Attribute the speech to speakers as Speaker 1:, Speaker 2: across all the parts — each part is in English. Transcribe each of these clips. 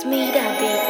Speaker 1: Smida Beat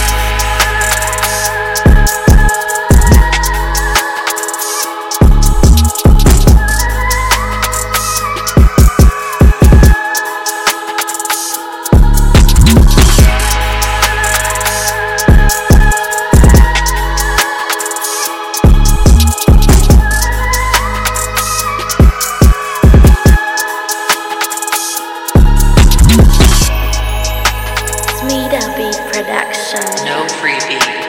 Speaker 1: Production.
Speaker 2: No freebies.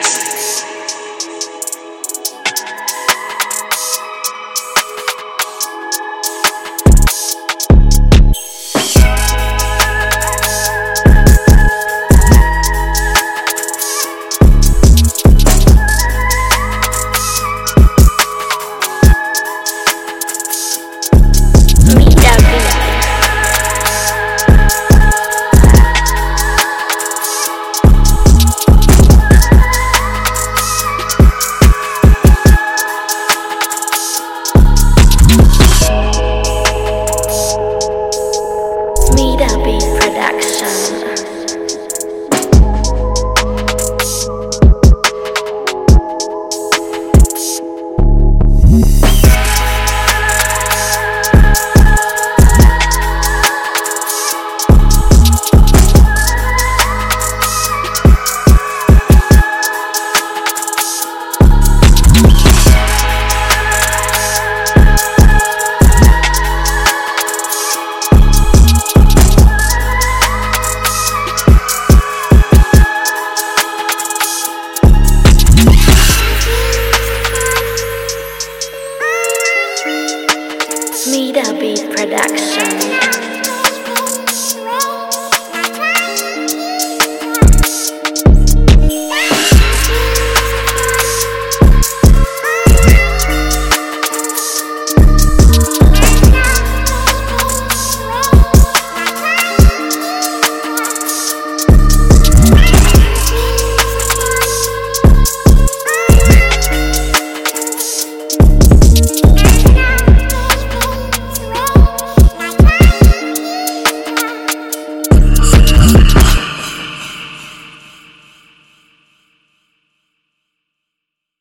Speaker 1: Smida